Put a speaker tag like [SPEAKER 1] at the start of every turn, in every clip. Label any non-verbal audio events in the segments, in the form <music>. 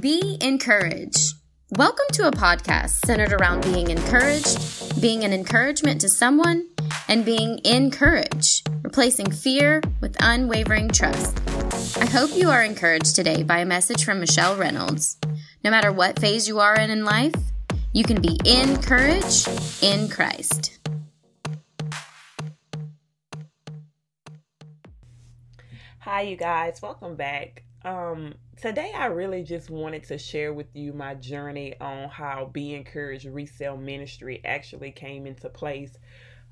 [SPEAKER 1] Be encouraged. Welcome to a podcast centered around being encouraged, being an encouragement to someone, and being encouraged, replacing fear with unwavering trust. I hope you are encouraged today by a message from Michelle Reynolds. No matter what phase you are in in life, you can be encouraged in Christ.
[SPEAKER 2] Hi, you guys. Welcome back. Um, today, I really just wanted to share with you my journey on how Be Encouraged Resale Ministry actually came into place.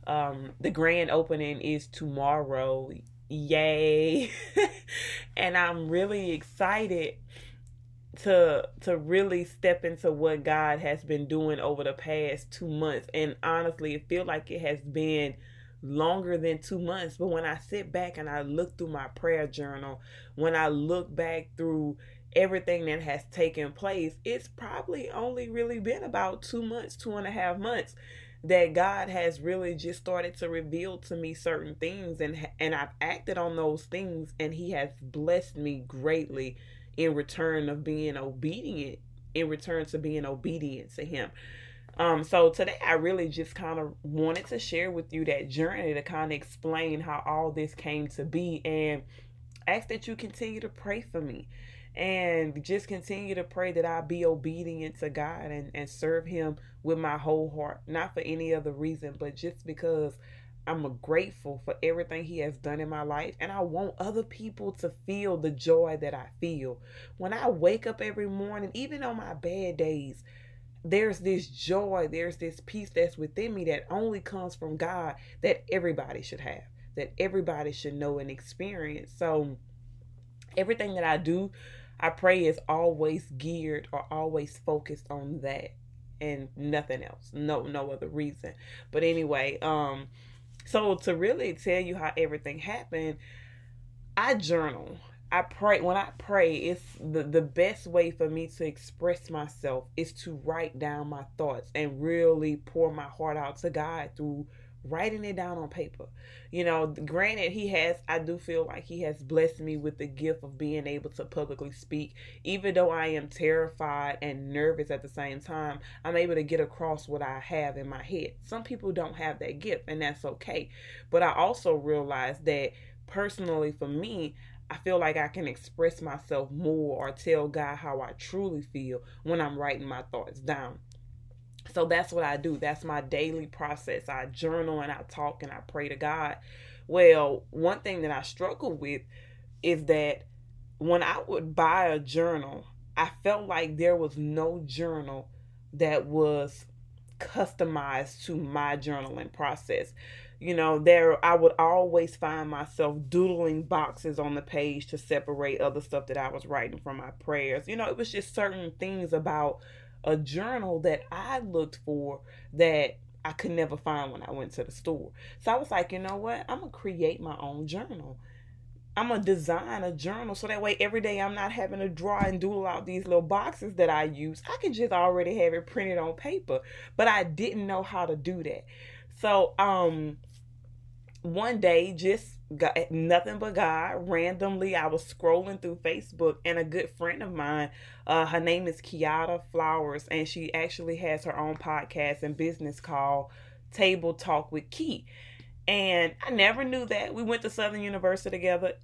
[SPEAKER 2] Um, the grand opening is tomorrow. Yay! <laughs> and I'm really excited to to really step into what God has been doing over the past 2 months. And honestly, it feels like it has been longer than two months. But when I sit back and I look through my prayer journal, when I look back through everything that has taken place, it's probably only really been about two months, two and a half months that God has really just started to reveal to me certain things and and I've acted on those things and he has blessed me greatly in return of being obedient in return to being obedient to him. Um, so today I really just kind of wanted to share with you that journey to kind of explain how all this came to be and ask that you continue to pray for me and just continue to pray that I be obedient to God and, and serve Him with my whole heart, not for any other reason, but just because I'm grateful for everything He has done in my life, and I want other people to feel the joy that I feel. When I wake up every morning, even on my bad days, there's this joy, there's this peace that's within me that only comes from God that everybody should have, that everybody should know and experience. So, everything that I do, I pray is always geared or always focused on that and nothing else. No, no other reason. But anyway, um, so to really tell you how everything happened, I journal. I pray when I pray, it's the, the best way for me to express myself is to write down my thoughts and really pour my heart out to God through writing it down on paper. You know, granted, he has, I do feel like he has blessed me with the gift of being able to publicly speak. Even though I am terrified and nervous at the same time, I'm able to get across what I have in my head. Some people don't have that gift, and that's okay. But I also realize that personally for me, I feel like I can express myself more or tell God how I truly feel when I'm writing my thoughts down. So that's what I do. That's my daily process. I journal and I talk and I pray to God. Well, one thing that I struggle with is that when I would buy a journal, I felt like there was no journal that was customized to my journaling process. You know there i would always find myself doodling boxes on the page to separate other stuff that i was writing from my prayers. You know it was just certain things about a journal that i looked for that i could never find when i went to the store. So i was like you know what? I'm gonna create my own journal I'm gonna design a journal so that way every day I'm not having to draw and doodle out these little boxes that I use. I can just already have it printed on paper, but I didn't know how to do that. So, um, one day, just got nothing but God. Randomly, I was scrolling through Facebook, and a good friend of mine, uh, her name is Kiara Flowers, and she actually has her own podcast and business called Table Talk with Key. And I never knew that. We went to Southern University together.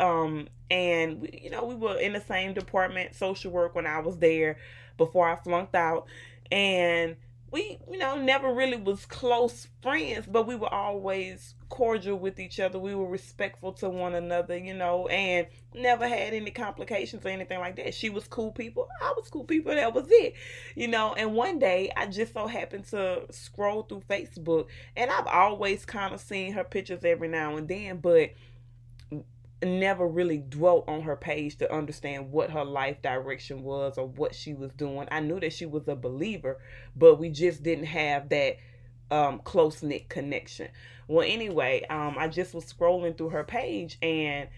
[SPEAKER 2] Um, and we, you know, we were in the same department, social work, when I was there before I flunked out. And we you know never really was close friends but we were always cordial with each other. We were respectful to one another you know and never had any complications or anything like that. She was cool people. I was cool people. That was it you know. And one day i just so happened to scroll through facebook and i've always kind of seen her pictures every now and then but never really dwelt on her page to understand what her life direction was or what she was doing. I knew that she was a believer, but we just didn't have that um, close knit connection. Well, anyway, um, I just was scrolling through her page and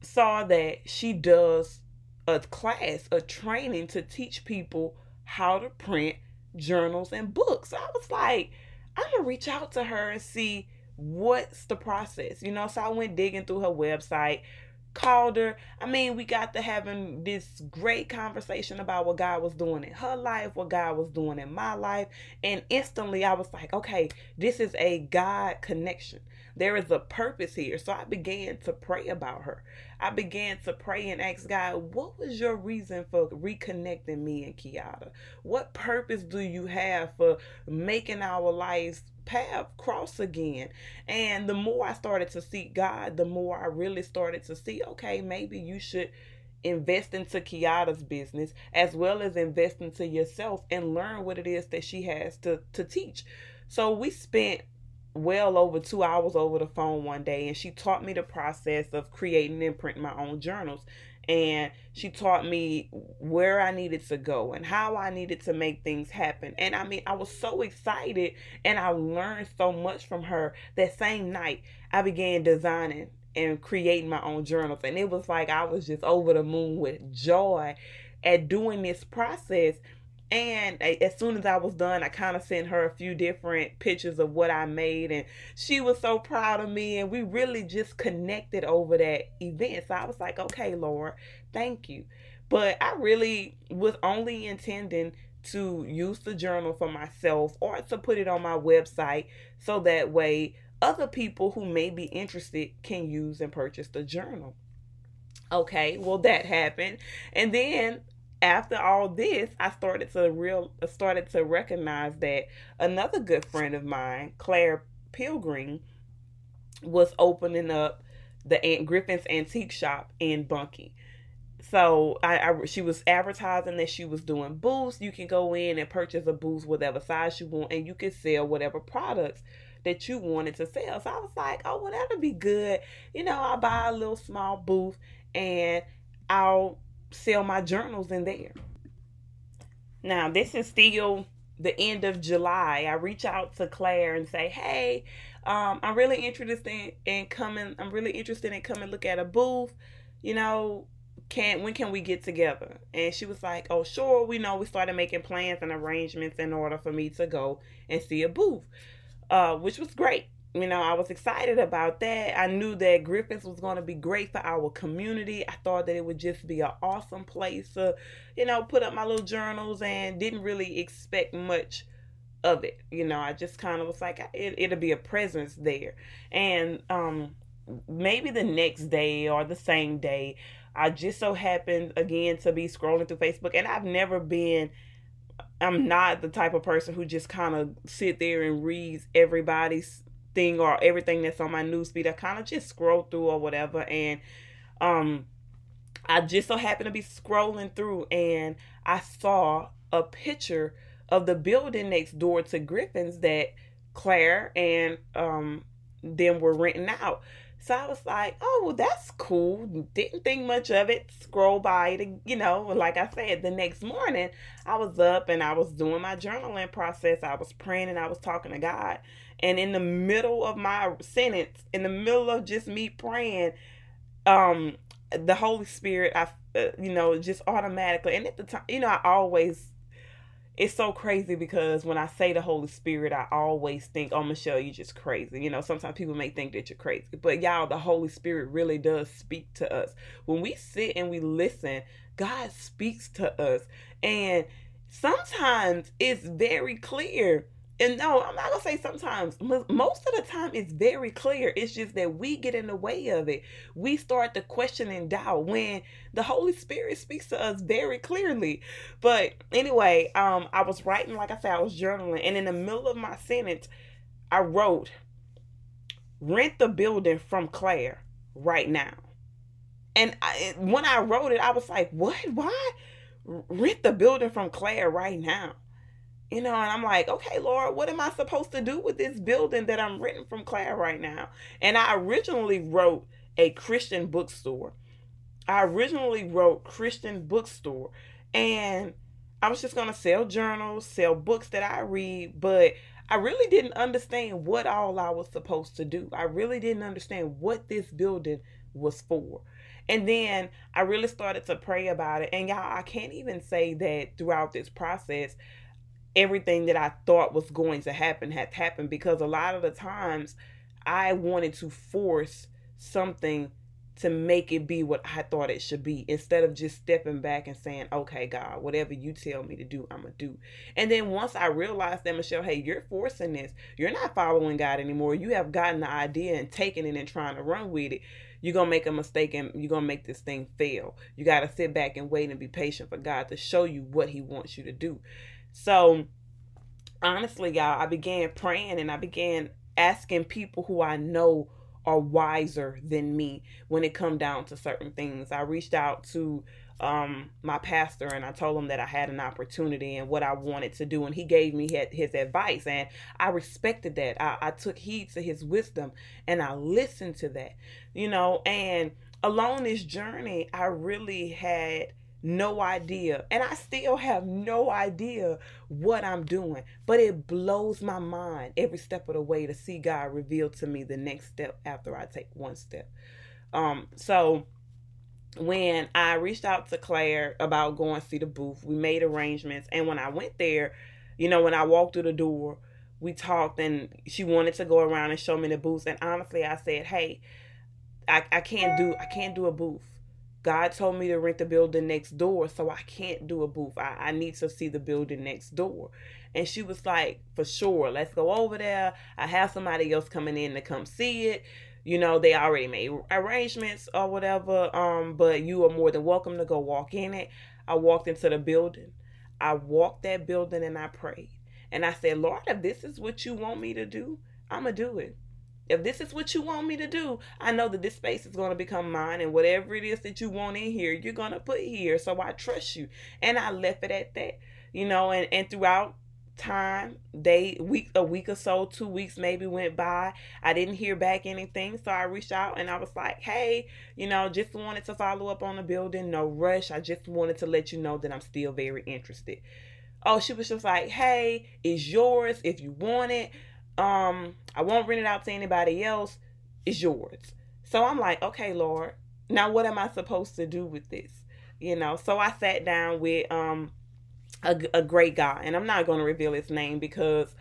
[SPEAKER 2] saw that she does a class, a training to teach people how to print journals and books. I was like, I'm gonna reach out to her and see what's the process you know so i went digging through her website called her. I mean, we got to having this great conversation about what God was doing in her life, what God was doing in my life. And instantly I was like, okay, this is a God connection. There is a purpose here. So I began to pray about her. I began to pray and ask God, what was your reason for reconnecting me and Kiata? What purpose do you have for making our lives path cross again. And the more I started to seek God, the more I really started to see, okay, maybe you should invest into Kiata's business as well as invest into yourself and learn what it is that she has to, to teach. So we spent well over two hours over the phone one day and she taught me the process of creating and printing my own journals and she taught me where I needed to go and how I needed to make things happen. And I mean, I was so excited and I learned so much from her. That same night, I began designing and creating my own journals. And it was like I was just over the moon with joy at doing this process and as soon as I was done, I kind of sent her a few different pictures of what I made, and she was so proud of me. And we really just connected over that event. So I was like, okay, Lord, thank you. But I really was only intending to use the journal for myself or to put it on my website so that way other people who may be interested can use and purchase the journal. Okay, well, that happened. And then after all this, I started to real uh, started to recognize that another good friend of mine, Claire Pilgrim, was opening up the Aunt Griffin's Antique Shop in Bunkie. So I, I, she was advertising that she was doing booths. You can go in and purchase a booth whatever size you want, and you can sell whatever products that you wanted to sell. So I was like, oh, well, that'll be good. You know, I'll buy a little small booth and I'll sell my journals in there. Now, this is still the end of July. I reach out to Claire and say, hey, um, I'm really interested in, in coming. I'm really interested in coming look at a booth. You know, can when can we get together? And she was like, oh, sure. We know we started making plans and arrangements in order for me to go and see a booth, uh, which was great you know, I was excited about that. I knew that Griffin's was going to be great for our community. I thought that it would just be an awesome place to, you know, put up my little journals and didn't really expect much of it. You know, I just kind of was like, it, it'll be a presence there. And um, maybe the next day or the same day, I just so happened again to be scrolling through Facebook, and I've never been. I'm not the type of person who just kind of sit there and reads everybody's thing or everything that's on my newsfeed. I kind of just scroll through or whatever, and um, I just so happened to be scrolling through, and I saw a picture of the building next door to Griffin's that Claire and um them were renting out. So I was like, oh, well, that's cool. Didn't think much of it. Scroll by it, you know. Like I said, the next morning, I was up and I was doing my journaling process. I was praying and I was talking to God. And in the middle of my sentence, in the middle of just me praying, um, the Holy Spirit, I, uh, you know, just automatically, and at the time, you know, I always it's so crazy because when I say the Holy Spirit, I always think, oh, Michelle, you're just crazy. You know, sometimes people may think that you're crazy, but y'all, the Holy Spirit really does speak to us. When we sit and we listen, God speaks to us. And sometimes it's very clear and no, I'm not gonna say sometimes. Most of the time, it's very clear. It's just that we get in the way of it. We start to question and doubt when the Holy Spirit speaks to us very clearly. But anyway, um, I was writing, like I said, I was journaling, and in the middle of my sentence, I wrote, "Rent the building from Claire right now." And I, when I wrote it, I was like, "What? Why? Rent the building from Claire right now?" You know, and I'm like, okay, Lord, what am I supposed to do with this building that I'm renting from Claire right now? And I originally wrote a Christian bookstore. I originally wrote Christian bookstore. And I was just going to sell journals, sell books that I read, but I really didn't understand what all I was supposed to do. I really didn't understand what this building was for. And then I really started to pray about it. And y'all, I can't even say that throughout this process, everything that I thought was going to happen has happened because a lot of the times I wanted to force something to make it be what I thought it should be instead of just stepping back and saying, okay, God, whatever you tell me to do, I'm going to do. And then once I realized that, Michelle, hey, you're forcing this. You're not following God anymore. You have gotten the idea and taken it and trying to run with it. You're going to make a mistake and you're going to make this thing fail. You got to sit back and wait and be patient for God to show you what He wants you to do. So, honestly, y'all, I began praying and I began asking people who I know are wiser than me when it come down to certain things. I reached out to um, my pastor and I told him that I had an opportunity and what I wanted to do, and he gave me his, advice, and I respected that. I, I took heed to his wisdom and I listened to that, you know. And along this journey, I really had no idea. And I still have no idea what I'm doing. But it blows my mind every step of the way to see God reveal to me the next step after I take one step. Um, so when I reached out to Claire about going see the booth, we made arrangements. And when I went there, you know, when I walked through the door, we talked and she wanted to go around and show me the booths. And honestly, I said, Hey, I, I can't do I can't do a booth God told me to rent the building next door, so I can't do a booth. I, I need to see the building next door. And she was like, for sure, let's go over there. I have somebody else coming in to come see it. You know, they already made arrangements or whatever. Um, but you are more than welcome to go walk in it. I walked into the building. I walked that building and I prayed. And I said, Lord, if this is what you want me to do, I'm going to do it if this is what you want me to do, I know that this space is going to become mine, and whatever it is that you want in here, you're going to put here. So I trust you. And I left it at that, you know, and, and throughout time day week a week or so two weeks maybe went by. I didn't hear back anything. So i reached out and i was like hey you know just wanted to follow up on the building. No rush. I just wanted to let you know that i'm still very interested. Oh she was just like hey it's yours if you want it um, I won't rent it out to anybody else. It's yours. So I'm like, okay, Lord, now what am I supposed to do with this? You know, so I sat down with um a, a great guy, and I'm not going to reveal his name because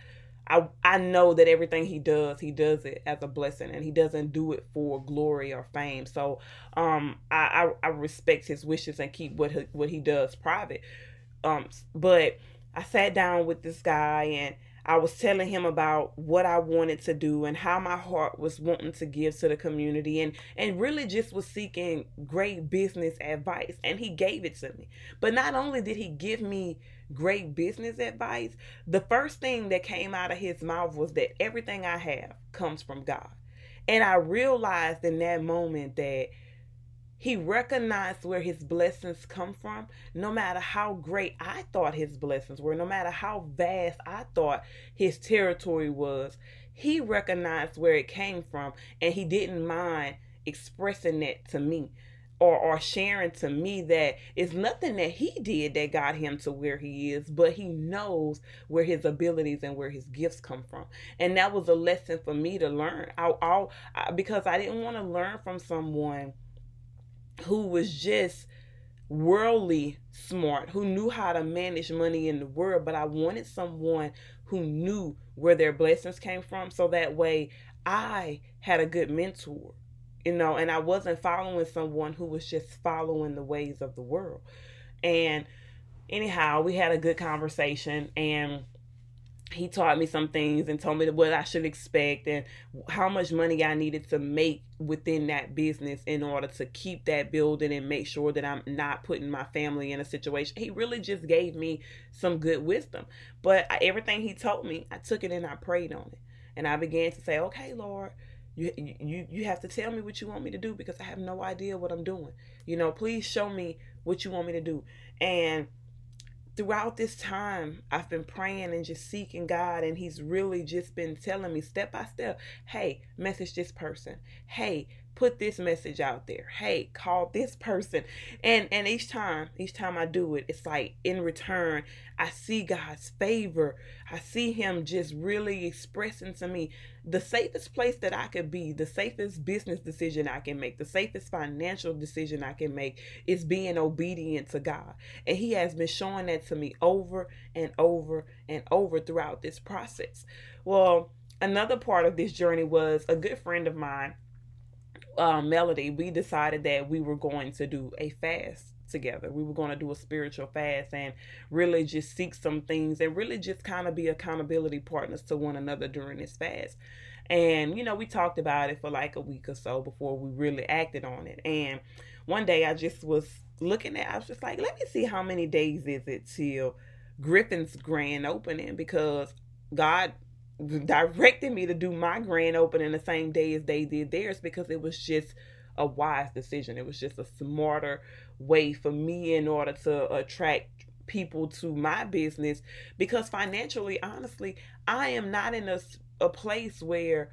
[SPEAKER 2] I I know that everything he does, he does it as a blessing, and he doesn't do it for glory or fame. So um, I I, I respect his wishes and keep what he, what he does private. Um, but I sat down with this guy and I was telling him about what I wanted to do and how my heart was wanting to give to the community and and really just was seeking great business advice and he gave it to me. But not only did he give me great business advice, the first thing that came out of his mouth was that everything I have comes from God. And I realized in that moment that he recognized where his blessings come from, no matter how great I thought his blessings were, no matter how vast I thought his territory was. He recognized where it came from and he didn't mind expressing that to me or, or sharing to me that it's nothing that he did that got him to where he is, but he knows where his abilities and where his gifts come from. And that was a lesson for me to learn. I, I, because I didn't want to learn from someone who was just worldly smart, who knew how to manage money in the world, but I wanted someone who knew where their blessings came from so that way I had a good mentor, you know, and I wasn't following someone who was just following the ways of the world. And anyhow, we had a good conversation and he taught me some things and told me what I should expect and how much money I needed to make within that business in order to keep that building and make sure that I'm not putting my family in a situation. He really just gave me some good wisdom. But everything he told me, I took it and I prayed on it. And I began to say, "Okay, Lord, you you you have to tell me what you want me to do because I have no idea what I'm doing. You know, please show me what you want me to do." And throughout this time, I've been praying and just seeking God, and He's really just been telling me step by step hey, message this person. Hey, put this message out there. Hey call this person. And and each time each time i do it it's like in return i see god's favor. I see him just really expressing to me the safest place that i could be the safest business decision i can make the safest financial decision i can make is being obedient to god. And he has been showing that to me over and over and over throughout this process. Well another part of this journey was a good friend of mine uh, Melody, we decided that we were going to do a fast together. We were going to do a spiritual fast and really just seek some things and really just kind of be accountability partners to one another during this fast. And, you know, we talked about it for like a week or so before we really acted on it. And one day I just was looking at, I was just like, let me see how many days is it till Griffin's grand opening because God directed me to do my grand opening the same day as they did theirs because it was just a wise decision. It was just a smarter way for me in order to attract people to my business because financially, honestly, I am not in a, a place where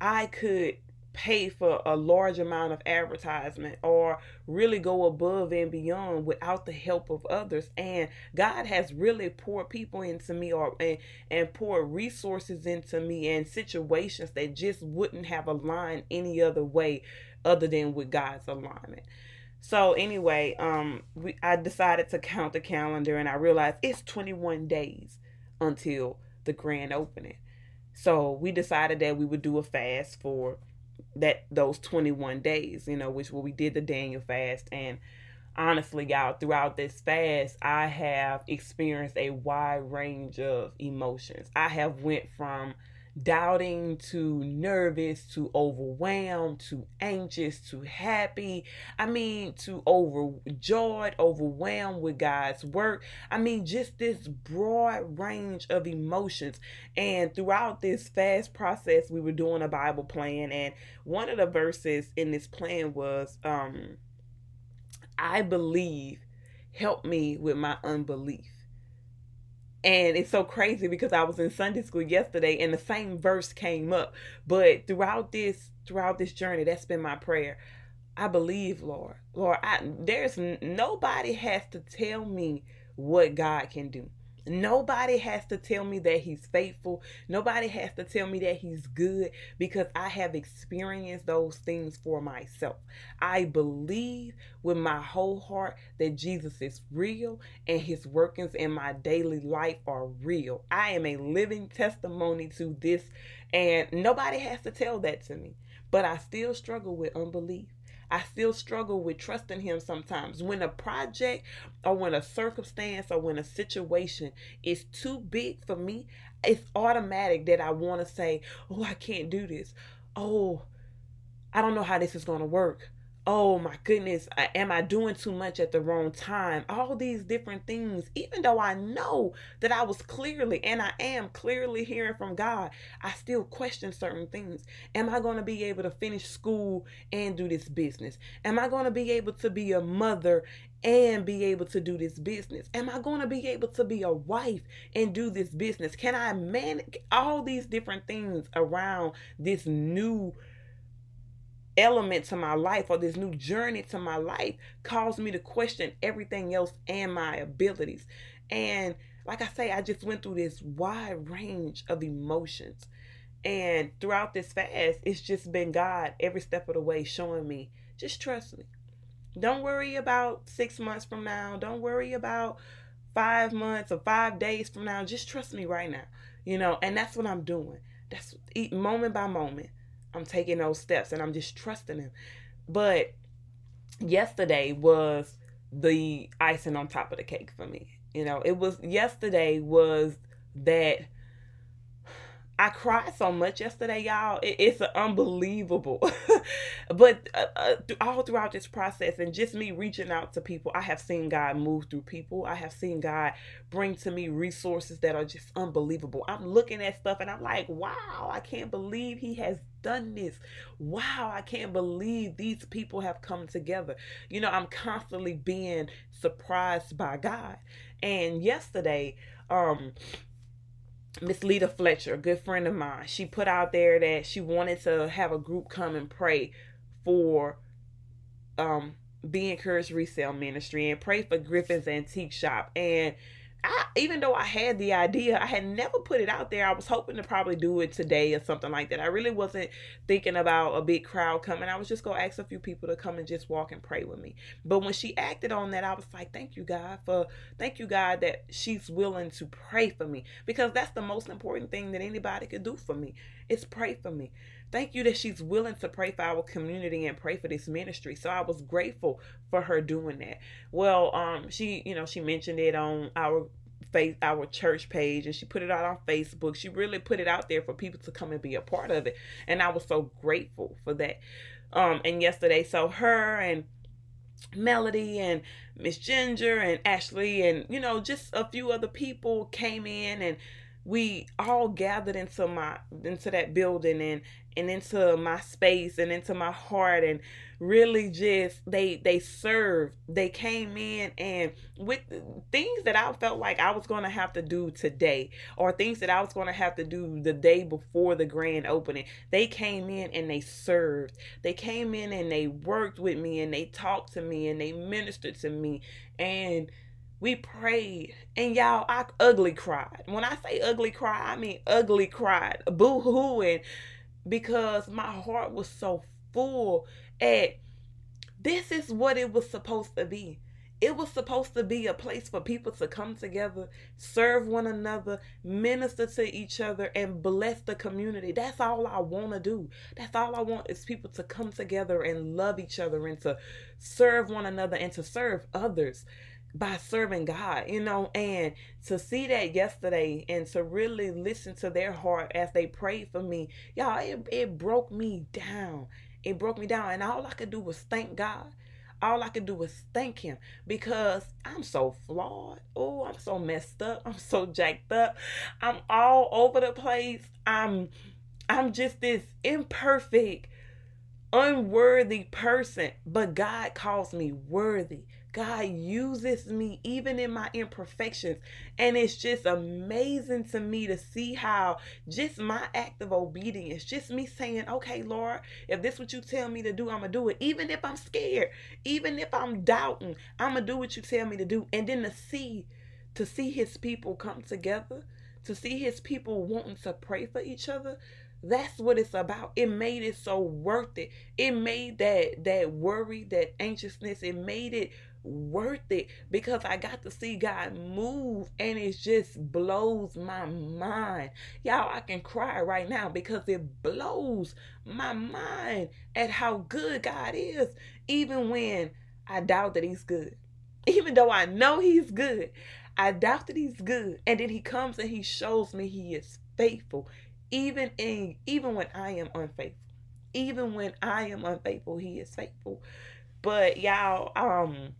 [SPEAKER 2] I could pay for a large amount of advertisement or really go above and beyond without the help of others. And god has really poured people into me or and, and poured resources into me and situations that just wouldn't have aligned any other way other than with god's alignment. So anyway um we i decided to count the calendar and i realized it's 21 days until the grand opening. So we decided that we would do a fast for that those 21 days, you know, which what we did the Daniel fast. And honestly, y'all, throughout this fast, I have experienced a wide range of emotions. I have went from doubting to nervous to overwhelmed to anxious to happy. I mean, to overjoyed, overwhelmed with God's work. I mean, just this broad range of emotions. And throughout this fast process, we were doing a Bible plan, and one of the verses in this plan was, um, I believe, help me with my unbelief. And it's so crazy because I was in Sunday school yesterday and the same verse came up. But throughout this throughout this journey, that's been my prayer. I believe, Lord. Lord, I, there's nobody has to tell me what God can do. Nobody has to tell me that he's faithful. Nobody has to tell me that he's good because I have experienced those things for myself. I believe with my whole heart that Jesus is real and his workings in my daily life are real. I am a living testimony to this, and nobody has to tell that to me. But I still struggle with unbelief. I still struggle with trusting him sometimes. When a project or when a circumstance or when a situation is too big for me, it's automatic that I want to say, Oh, I can't do this. Oh, I don't know how this is going to work oh my goodness, am I doing too much at the wrong time? All these different things, even though I know that I was clearly, and I am clearly hearing from God, I still question certain things. Am I going to be able to finish school and do this business? Am I going to be able to be a mother and be able to do this business? Am I going to be able to be a wife and do this business? Can I manage all these different things around this new element to my life or this new journey to my life caused me to question everything else and my abilities. And like I say, I just went through this wide range of emotions. And throughout this fast, it's just been God every step of the way showing me just trust me. Don't worry about six months from now. Don't worry about five months or five days from now. Just trust me right now. You know, and that's what I'm doing. That's moment by moment. I'm taking those steps and I'm just trusting him. But yesterday was the icing on top of the cake for me. You know, it was yesterday was that <sighs> I cried so much yesterday, y'all. It, it's unbelievable. <laughs> but uh, uh, all throughout this process, and just me reaching out to people, I have seen God move through people. I have seen God bring to me resources that are just unbelievable. I'm looking at stuff and I'm like, wow, I can't believe He has done this. Wow, I can't believe these people have come together. You know, I'm constantly being surprised by God. And yesterday, um, Miss Lita Fletcher, a good friend of mine, she put out there that she wanted to have a group come and pray for um Be Encouraged Resale Ministry and pray for Griffin's Antique Shop. And I, even though I had the idea, I had never put it out there. I was hoping to probably do it today or something like that. I really wasn't thinking about a big crowd coming. I was just gonna ask a few people to come and just walk and pray with me. But when she acted on that, I was like, "Thank you, God, for thank you, God, that she's willing to pray for me because that's the most important thing that anybody could do for me. Is pray for me." Thank you that she's willing to pray for our community and pray for this ministry. So I was grateful for her doing that. Well, um, she, you know, she mentioned it on our face our church page and she put it out on Facebook. She really put it out there for people to come and be a part of it. And I was so grateful for that. Um, and yesterday, so her and Melody and Miss Ginger and Ashley and you know just a few other people came in and we all gathered into my into that building and and into my space and into my heart and really just they they served. They came in and with things that i felt like i was going to have to do today or things that i was going to have to do the day before the grand opening they came in and they served. They came in and they worked with me and they talked to me and they ministered to me and we prayed. And y'all i ugly cried. When i say ugly cry i mean ugly cried. Boo-hooing because my heart was so full at this is what it was supposed to be it was supposed to be a place for people to come together, serve one another, minister to each other, and bless the community. That's all I want to do. That's all I want is people to come together and love each other and to serve one another and to serve others by serving God, you know, and to see that yesterday and to really listen to their heart as they prayed for me, y'all, it, it broke me down. It broke me down. And all I could do was thank God. All I could do was thank Him because I'm so flawed. Oh, I'm so messed up. I'm so jacked up. I'm all over the place. I'm I'm just this imperfect, unworthy person. But God calls me worthy. God uses me even in my imperfections. And it's just amazing to me to see how just my act of obedience, just me saying, okay, Lord, if this what you tell me to do, I'm going to do it. Even if I'm scared, even if I'm doubting, I'm going to do what you tell me to do. And then to see, to see his people come together, to see his people wanting to pray for each other, that's what it's about. It made it so worth it. It made that that worry, that anxiousness, it made it worth it because I got to see God move and it just blows my mind. Y'all, I can cry right now because it blows my mind at how good God is, even when I doubt that He's good. Even though I know He's good, I doubt that He's good. And then He comes and He shows me He is faithful, even in even when I am unfaithful. Even when I am unfaithful, He is faithful. But y'all, um,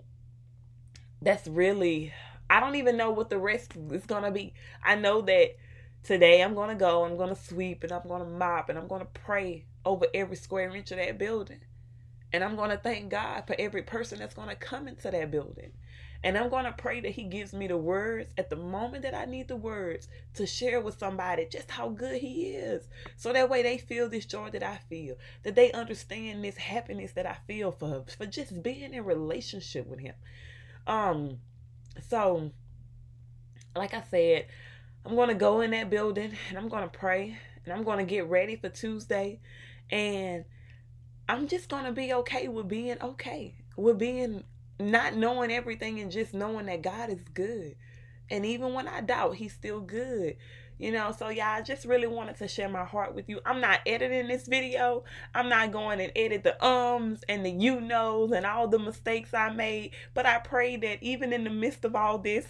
[SPEAKER 2] that's really I don't even know what the rest is gonna be. I know that today I'm gonna go, I'm gonna sweep and I'm gonna mop and I'm gonna pray over every square inch of that building. And I'm gonna thank God for every person that's gonna come into that building. And I'm to pray that He gives me the words at the moment that I need the words to share with somebody just how good He is. So that way they feel this joy that I feel, that they understand this happiness that I feel for, for just being in relationship with Him. Um, so like I said, I'm gonna go in that building and I'm gonna pray and I'm gonna get ready for Tuesday and I'm just gonna be okay with being okay. With being not knowing everything and just knowing that God is good. And even when I doubt, He's still good. You know, so yeah, I just really wanted to share my heart with you. I'm not editing this video. I'm not going and edit the ums and the you knows and all the mistakes I made. But I pray that even in the midst of all this,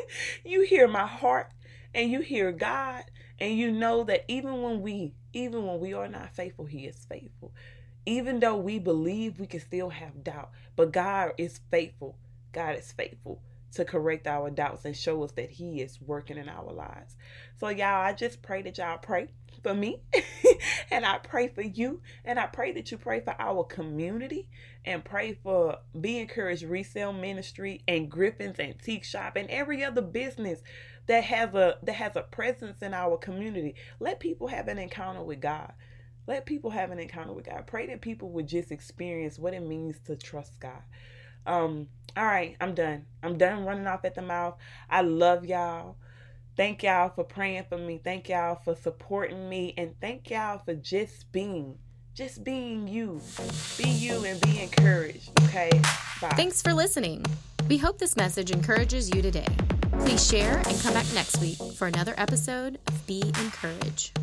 [SPEAKER 2] <laughs> you hear my heart and you hear God and you know that even when we even when we are not faithful, he is faithful. Even though we believe we can still have doubt, but God is faithful. God is faithful to correct our doubts and show us that He is working in our lives. So, y'all, I just pray that y'all pray for me <laughs> and I pray for you and I pray that you pray for our community and pray for Be Encouraged Resale Ministry and Griffin's Antique Shop and every other business that has a that has a presence in our community. Let people have an encounter with God. Let people have an encounter with God. Pray that people would just experience what it means to trust God. Um, all right, I'm done. I'm done running off at the mouth. I love y'all. Thank y'all for praying for me. Thank y'all for supporting me. And thank y'all for just being, just being you. Be you and be encouraged. Okay?
[SPEAKER 1] Bye. Thanks for listening. We hope this message encourages you today. Please share and come back next week for another episode of Be Encouraged.